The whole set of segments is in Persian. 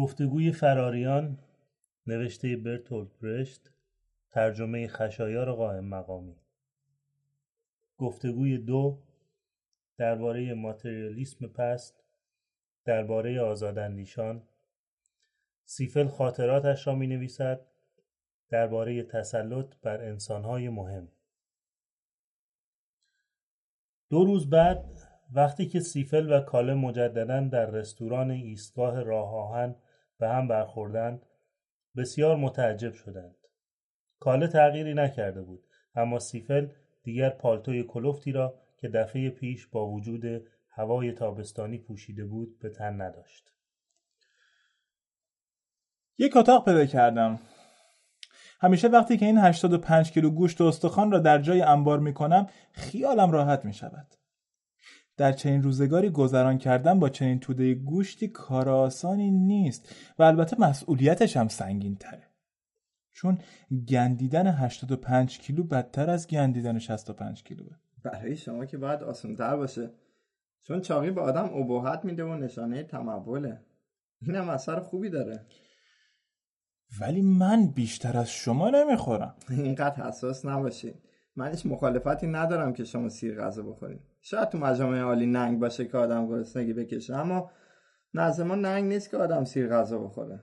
گفتگوی فراریان نوشته برتولد برشت ترجمه خشایار قائم مقامی. گفتگوی دو درباره ماتریالیسم پست درباره آزاداندیشان. سیفل خاطراتش را می نویسد درباره تسلط بر انسانهای مهم. دو روز بعد وقتی که سیفل و کاله مجددا در رستوران ایستگاه راه آهن به هم برخوردند بسیار متعجب شدند. کاله تغییری نکرده بود اما سیفل دیگر پالتوی کلفتی را که دفعه پیش با وجود هوای تابستانی پوشیده بود به تن نداشت. یک اتاق پیدا کردم. همیشه وقتی که این 85 کیلو گوشت و استخوان را در جای انبار می کنم خیالم راحت می شود. در چنین روزگاری گذران کردن با چنین توده گوشتی کار آسانی نیست و البته مسئولیتش هم سنگین تره. چون گندیدن 85 کیلو بدتر از گندیدن 65 کیلو. برای شما که باید آسانتر باشه. چون چاقی به آدم ابهت میده و نشانه تموله. اینم اثر خوبی داره. ولی من بیشتر از شما نمی‌خورم. اینقدر حساس نباشین. من هیچ مخالفتی ندارم که شما سیر غذا بخورین. شاید تو مجامع عالی ننگ باشه که آدم گرسنگی بکشه اما نزد ما ننگ نیست که آدم سیر غذا بخوره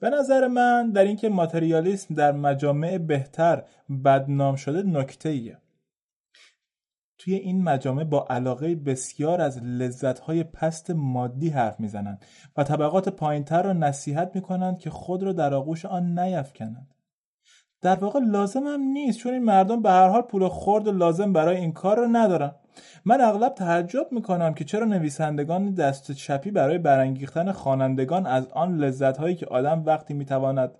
به نظر من در اینکه ماتریالیسم در مجامع بهتر بدنام شده نکته ایه. توی این مجامع با علاقه بسیار از لذتهای پست مادی حرف می‌زنند و طبقات پایینتر را نصیحت می‌کنند که خود را در آغوش آن نیفکنند. در واقع لازم هم نیست چون این مردم به هر حال پول خورد لازم برای این کار را ندارن. من اغلب تعجب می‌کنم که چرا نویسندگان دست چپی برای برانگیختن خوانندگان از آن لذت هایی که آدم وقتی می‌تواند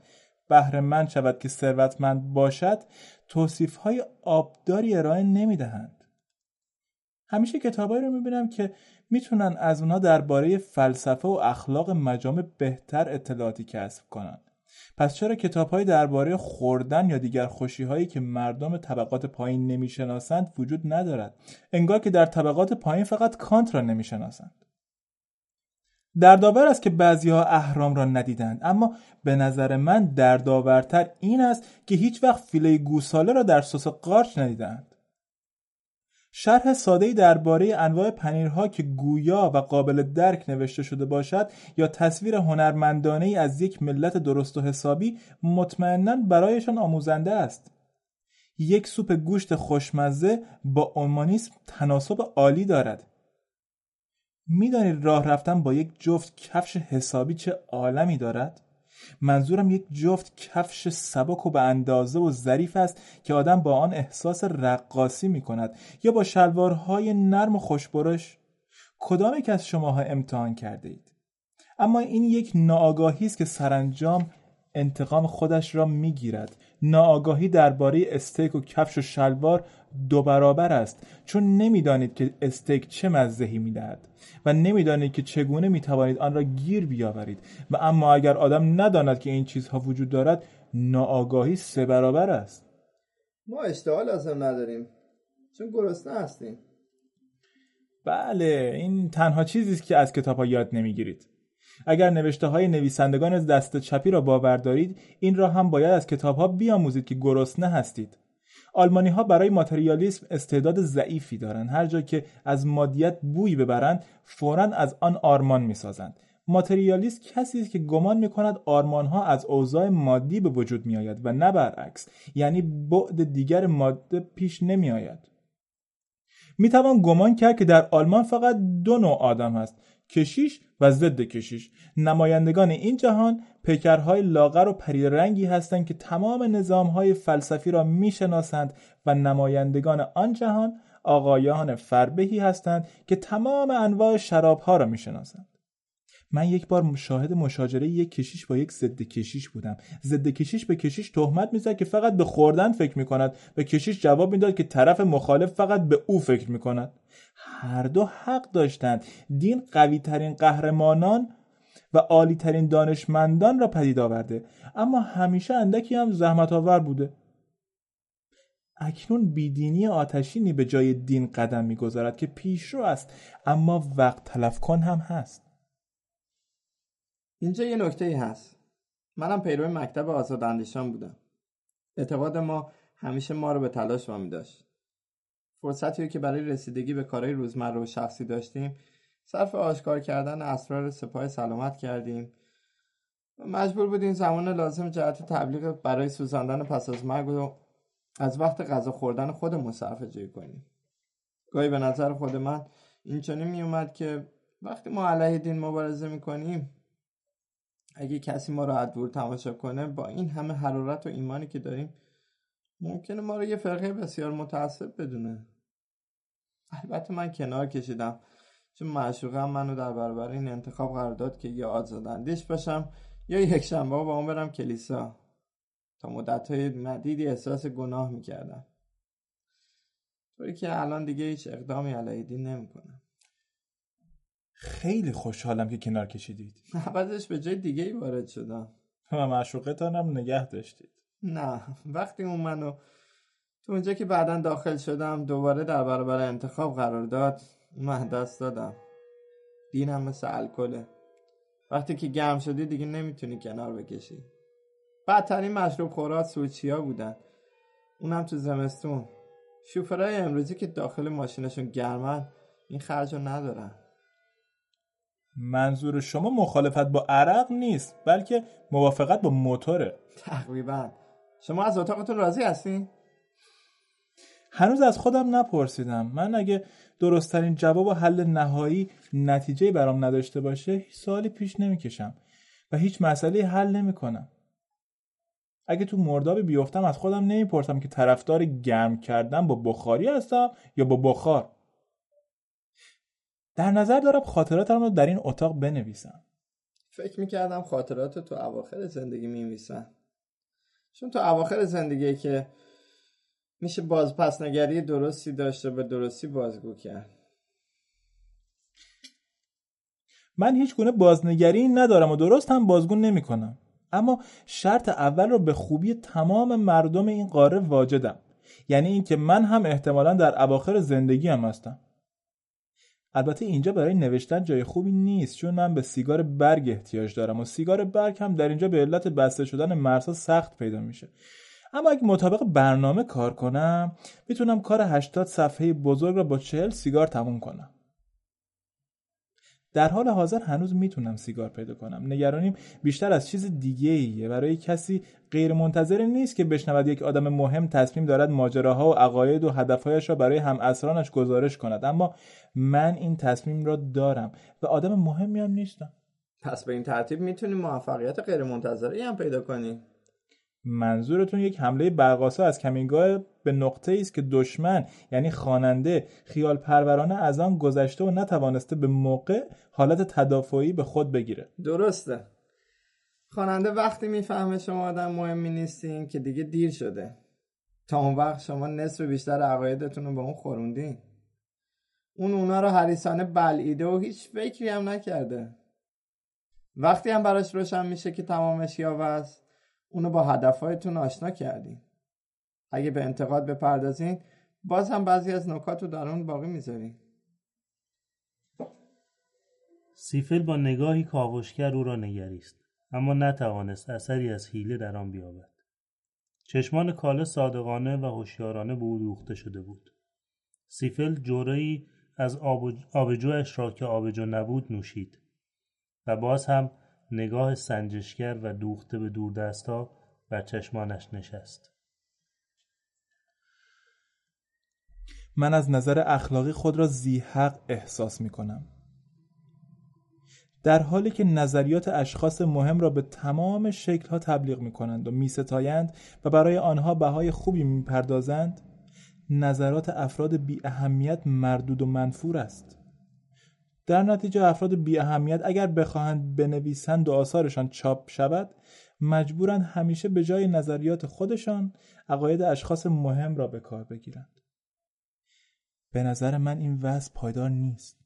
بهره مند شود که ثروتمند باشد توصیف های آبداری ارائه نمی‌دهند. همیشه کتابایی رو می‌بینم که می‌تونن از اونها درباره فلسفه و اخلاق مجامع بهتر اطلاعاتی کسب کنند پس چرا کتابهایی درباره خوردن یا دیگر خوشیهایی که مردم طبقات پایین نمی‌شناسند وجود ندارد؟ انگار که در طبقات پایین فقط کانت را نمی‌شناسند. دردآور است که بعضیها اهرام را ندیدند اما به نظر من دردآورتر این است که هیچ وقت فیله گوساله را در سس قارچ ندیدند. شرح ساده‌ای درباره انواع پنیرها که گویا و قابل درک نوشته شده باشد یا تصویر هنرمندانه از یک ملت درست و حسابی مطمئنا برایشان آموزنده است. یک سوپ گوشت خوشمزه با اومانیسم تناسب عالی دارد. می‌دانید راه رفتن با یک جفت کفش حسابی چه عالمی دارد؟ منظورم یک جفت کفش سبک و به اندازه و ظریف است که آدم با آن احساس رقاصی می کند یا با شلوارهای نرم و خوشبرش؟ کدام یک از شماها امتحان کرده اید اما این یک ناآگاهی است که سرانجام انتقام خودش را می‌گیرد. ناآگاهی درباره استیک و کفش و شلوار دو برابر است چون نمی‌دانید که استیک چه مزهی می‌دهد و نمی‌دانید که چگونه می‌توانید آن را گیر بیاورید. و اما اگر آدم نداند که این چیزها وجود دارد ناآگاهی سه برابر است. ما اشتها لازم نداریم چون گرسنه هستیم. بله این تنها چیزی است که از کتاب ها یاد نمی‌گیرید. اگر نوشته های نویسندگان دست چپی را باور دارید این را هم باید از کتاب ها بیاموزید که گرسنه هستید. آلمانی ها برای ماتریالیسم استعداد ضعیفی دارند. هر جا که از مادیت بوی ببرند فورا از آن آرمان می‌سازند. ماتریالیست کسی است که گمان می کند آرمان ها از اوضاع مادی به وجود می آید و نه برعکس یعنی بعد دیگر ماده پیش نمی آید می توان گمان کرد که در آلمان فقط دو نوع آدم هست. کشیش و ضد کشیش. نمایندگان این جهان پیکرهای لاغر و پریرنگی هستند که تمام نظامهای فلسفی را می‌شناسند و نمایندگان آن جهان آقایان فربهی هستند که تمام انواع شرابها را می‌شناسند. من یک بار مشاهد مشاجره یک کشیش با یک ضد کشیش بودم. ضد کشیش به کشیش تهمت می‌زد که فقط به خوردن فکر می‌کند و کشیش جواب می‌داد که طرف مخالف فقط به او فکر می‌کند. هر دو حق داشتند. دین قوی ترین قهرمانان و عالی ترین دانشمندان را پدید آورده. اما همیشه اندکی هم زحمت آور بوده. اکنون بیدینی آتشینی به جای دین قدم می‌گذارد که پیشرو است. اما وقت تلف کن هم هست. اینجا یه نکته ای هست. منم پیرو مکتب آزاداندیشان بودم. اعتقاد ما همیشه ما رو به تلاش وامی داشت. فرصتی که برای رسیدگی به کارهای روزمره و شخصی داشتیم صرف آشکار کردن اسرار سپاه سلامت کردیم. مجبور بودیم زمان لازم جهت تبلیغ برای سوزاندن پس از مرگ و از وقت غذا خوردن خودمون صرفه جویی کنیم. گاهی به نظر خود من اینچنین می اومد که وقتی ما علیه دین مبارزه می‌کنیم اگه کسی ما رو از دور تماشا کنه با این همه حرارت و ایمانی که داریم ممکنه ما رو یه فرقه بسیار متعصب بدونه. البته من کنار کشیدم. چون معشوقم منو در برابر این انتخاب قرار داد که یا آزاداندیش باشم یا یک شنبه با اون برم کلیسا. تا مدت های مدیدی احساس گناه می‌کردم. طوری که الان دیگه هیچ اقدامی علیه دین نمی‌کنم. خیلی خوشحالم که کنار کشیدید. عوضش به جای دیگه ای وارد شدم. و معشوقتانم نگه داشتید. نه وقتی اون منو تو اونجا که بعدا داخل شدم دوباره در برابر انتخاب قرار داد من دست دادم. دینم مثل الکله. وقتی که گرم شدی دیگه نمی‌تونی کنار بکشی. بدترین مشروب خورات سوچیا بودن. اونم تو زمستون. شوفرهای امروزی که داخل ماشینشون گرمن این خرج رو ندارن. منظور شما مخالفت با عرق نیست بلکه موافقت با موتوره. تقریبا. شما از اتاقتون راضی هستین؟ هنوز از خودم نپرسیدم. من اگه درستترین جواب و حل نهایی نتیجه برام نداشته باشه هیچ سوالی پیش نمی‌کشم و هیچ مسئله حل نمی‌کنم. اگه تو مردابی بیفتم از خودم نمی‌پرسم که طرفدار گرم کردن با بخاری هستم یا با بخار. در نظر دارم خاطراتم رو در این اتاق بنویسم. فکر می‌کردم خاطرات تو اواخر زندگی میمیسن چون تو اواخر زندگی که میشه بازپسنگری درستی داشته به درستی بازگو کرد. من هیچ گونه بازنگری ندارم و درست هم بازگو نمی کنم. اما شرط اول رو به خوبی تمام مردم این قاره واجدم. یعنی اینکه من هم احتمالا در اواخر زندگی هم هستم. البته اینجا برای نوشتن جای خوبی نیست چون من به سیگار برگ احتیاج دارم و سیگار برگ هم در اینجا به علت بسته شدن مرسا سخت پیدا میشه. اما اگه مطابق برنامه کار کنم می‌تونم کار 80 صفحه بزرگ را با 40 سیگار تموم کنم. در حال حاضر هنوز می‌تونم سیگار پیدا کنم. نگرانیم بیشتر از چیز دیگه ایه برای کسی غیر منتظر نیست که بشنود یک آدم مهم تصمیم دارد ماجراها و عقاید و هدفهایش را برای هم اسرانش گزارش کند. اما من این تصمیم را دارم و آدم مهمی هم نیستم. پس به این ترتیب می‌تونی موفقیت غیر منتظره هم پیدا کنی منظورتون یک حمله برقاسا از کمینگاه به نقطه است که دشمن یعنی خواننده خیال پرورانه از آن گذشته و نتوانسته به موقع حالت تدافعی به خود بگیره. درسته. خواننده وقتی می‌فهمه شما آدم مهمی نیستین که دیگه دیر شده. تا اون وقت شما نصف بیشتر عقایدتون رو به اون خوروندین. اون اونا رو حریسانه بلعیده و هیچ فکری هم نکرده. وقتی هم براش روشن میشه که تمامش یاوه است اونو با هدفهایتون آشنا کردین. اگه به انتقاد بپردازین باز هم بعضی از نکات رو در اون باقی می‌ذارین. سیفل با نگاهی کاوشگر او را نگریست اما نتوانست اثری از حیله در آن بیابد. چشمان کاله صادقانه و هوشیارانه به او دوخته شده بود. سیفل جورایی از آبجوش را که آبجو نبود نوشید و باز هم نگاه سنجشگر و دوخته به دوردستها بر چشمانش نشست من از نظر اخلاقی خود را زیحق احساس می کنم. در حالی که نظریات اشخاص مهم را به تمام شکلها تبلیغ می کنند و می ستایند و برای آنها بهای خوبی می پردازند نظرات افراد بی اهمیت مردود و منفور است. در نتیجه افراد بی اهمیت اگر بخواهند بنویسند و آثارشان چاپ شود مجبورند همیشه به جای نظریات خودشان عقاید اشخاص مهم را به کار بگیرند. به نظر من این وضع پایدار نیست.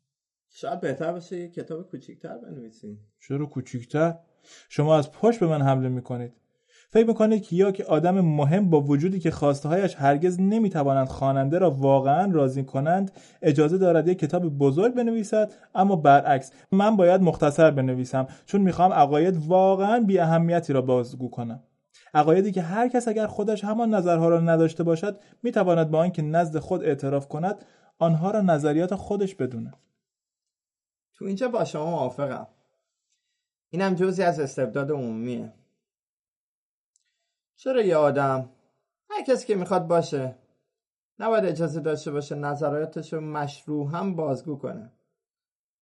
شاید بهتر باشه یه کتاب کوچیکتر بنویسین چرا کوچیکتر. شما از پشت به من حمله می‌کنید. فکر می‌کنید که یا که آدم مهم با وجودی که هایش هرگز نمی‌توانند خواننده را واقعا راضی کنند اجازه دارد یک کتاب بزرگ بنویسد اما برعکس من باید مختصر بنویسم چون می‌خوام عقاید واقعا بی اهمیتی را بازگو کنم. عقایدی که هر کس اگر خودش همان نظرها را نداشته باشد می‌تواند با آنکه نزد خود اعتراف کند آنها را نظریات خودش بدونه. تو اینجا با شما موافقم. اینم جزی از استبداد عمومیه. چرا یه آدم. هر کسی که می‌خواد باشه. نباید اجازه داشته باشه نظراتش رو مشروع هم بازگو کنه.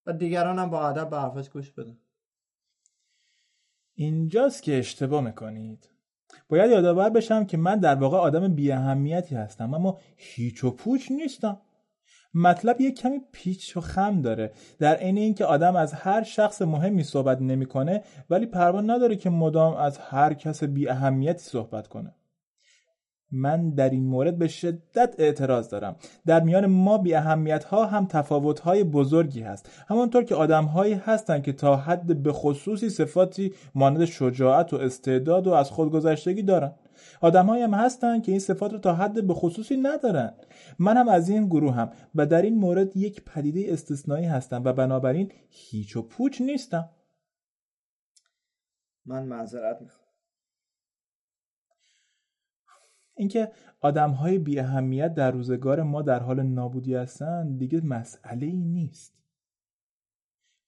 و دیگران هم با ادب به حرفش گوش بدن. اینجاست که اشتباه می‌کنید. باید یادآور بشم که من در واقع آدم بی اهمیتی هستم اما هیچ و پوچ نیستم. مطلب یک کمی پیچ و خم داره. در عین اینکه آدم از هر شخص مهمی صحبت نمی‌کنه ولی پروا نداره که مدام از هر کس بی اهمیتی صحبت کنه. من در این مورد به شدت اعتراض دارم. در میان ما بی اهمیت ها هم تفاوت های بزرگی هست. همانطور که آدم هایی هستند که تا حد به خصوصی صفاتی مانند شجاعت و استعداد و از خودگذشتگی دارند آدمهایی هم هستن که این صفات رو تا حد به خصوصی ندارن. من هم از این گروه هم و در این مورد یک پدیده استثنایی هستم و بنابراین هیچ و پوچ نیستم. من معذرت می‌خوام. اینکه آدم های بی اهمیت در روزگار ما در حال نابودی هستند دیگه مسئله ای نیست.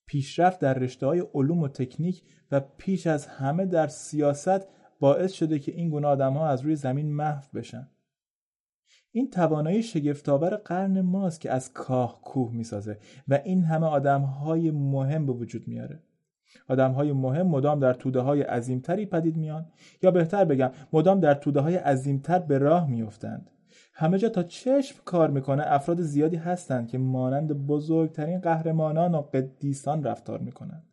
پیشرفت در رشته های علوم و تکنیک و پیش از همه در سیاست باعث شده که این گونه آدم ها از روی زمین محو بشن. این توانایی شگفتآور قرن ماست که از کاه کوه می‌سازه و این همه آدم های مهم به وجود میاره. آدم های مهم مدام در توده های عظیمتری پدید میان یا بهتر بگم مدام در توده های عظیمتر به راه میافتند. همه جا تا چشم کار می‌کنه افراد زیادی هستند که مانند بزرگترین قهرمانان و قدیسان رفتار می‌کنند.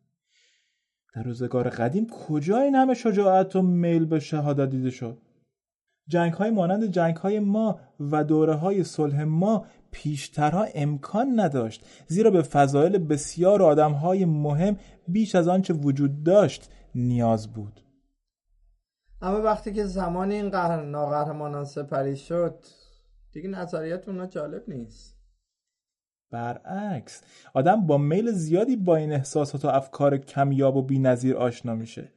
در روزگار قدیم کجا این همه شجاعت و میل به شهادت دیده شد؟ جنگ های مانند جنگ های ما و دوره های صلح ما پیشترها امکان نداشت زیرا به فضایل بسیار آدم های مهم بیش از آنچه وجود داشت نیاز بود. اما وقتی که زمان این قهر ناقهرمانان سپری شد دیگه نظریت اونا جالب نیست. برعکس آدم با میل زیادی با این احساسات و افکار کمیاب و بینظیر آشنا میشه.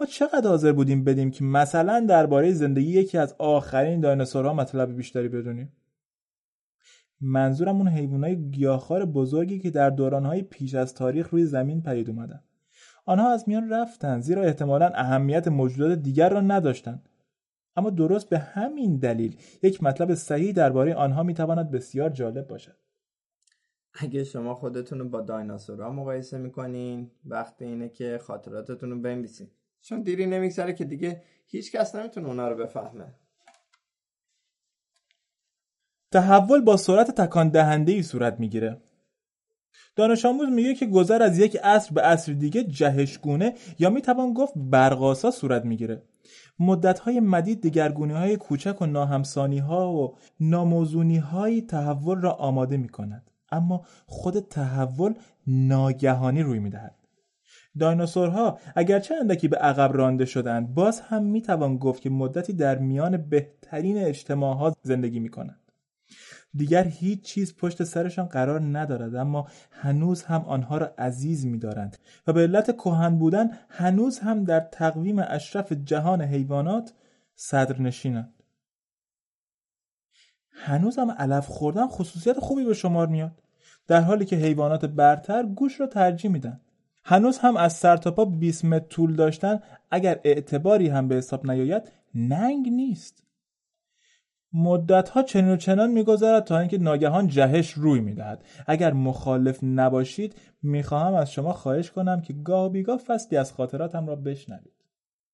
ما چقدر حاضر بودیم بدیم که مثلا درباره زندگی یکی از آخرین دایناسورها مطلب بیشتری بدونیم؟ منظورم اون حیوانات گیاهخوار بزرگی که در دورانهای پیش از تاریخ روی زمین پدید اومدن. آنها از میان رفتن زیرا احتمالا اهمیت موجودات دیگر را نداشتند اما درست به همین دلیل یک مطلب صحیح درباره آنها می‌تواند بسیار جالب باشد. اگه شما خودتون رو با دایناسورها مقایسه می‌کنین وقت اینه که خاطراتتون رو بنویسین. چون دیری نمیگذره که دیگه هیچ کس نمی‌تونه اونا رو بفهمه. تحول با سرعت تکان دهنده ای صورت می‌گیره. دانش آموز میگه که گذر از یک عصر به عصر دیگه جهشگونه یا می‌توان گفت برقاسا صورت می‌گیره. مدت های مدید دگرگونی های کوچک و ناهمسانی ها و ناموزونی های تحول را آماده می کند. اما خود تحول ناگهانی روی می‌دهد. دایناسورها اگرچه اندکی به عقب رانده شدند باز هم می‌توان گفت که مدتی در میان بهترین اجتماعات زندگی می‌کنند. دیگر هیچ چیز پشت سرشان قرار ندارد اما هنوز هم آنها را عزیز می‌دارند و به علت کهن بودن هنوز هم در تقویم اشرف جهان حیوانات صدر نشینند هنوز هم علف خوردن خصوصیت خوبی به شمار میاد. در حالی که حیوانات برتر گوش را ترجیح میدن. هنوز هم از سرتاپا 20 متر طول داشتن. اگر اعتباری هم به حساب نیاید ننگ نیست. مدت ها چنین و چنان میگذرد تا اینکه ناگهان جهش روی می‌دهد. اگر مخالف نباشید می‌خواهم از شما خواهش کنم که گاه بیگاه فصلی از خاطراتم را بشنوید.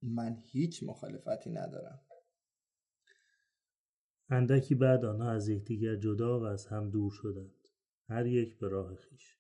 من هیچ مخالفتی ندارم. اندکی بعد آنها از یکدیگر جدا و از هم دور شدند هر یک به راه خیش.